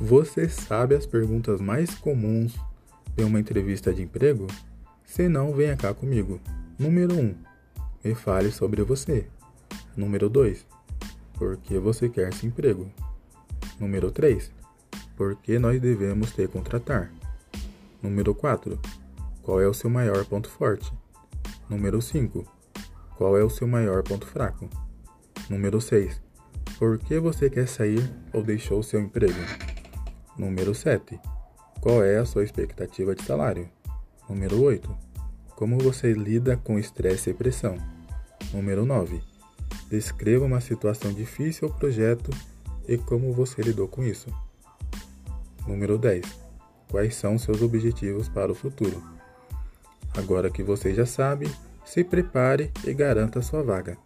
Você sabe as perguntas mais comuns em uma entrevista de emprego? Se não, venha cá comigo. Número 1. Um, me fale sobre você. Número 2. Por que você quer esse emprego? Número 3. Por que nós devemos te contratar? Número 4. Qual é o seu maior ponto forte? Número 5. Qual é o seu maior ponto fraco? Número 6. Por que você quer sair ou deixou seu emprego? Número 7. Qual é a sua expectativa de salário? Número 8. Como você lida com estresse e pressão? Número 9. Descreva uma situação difícil ou projeto e como você lidou com isso. Número 10. Quais são seus objetivos para o futuro? Agora que você já sabe, se prepare e garanta sua vaga.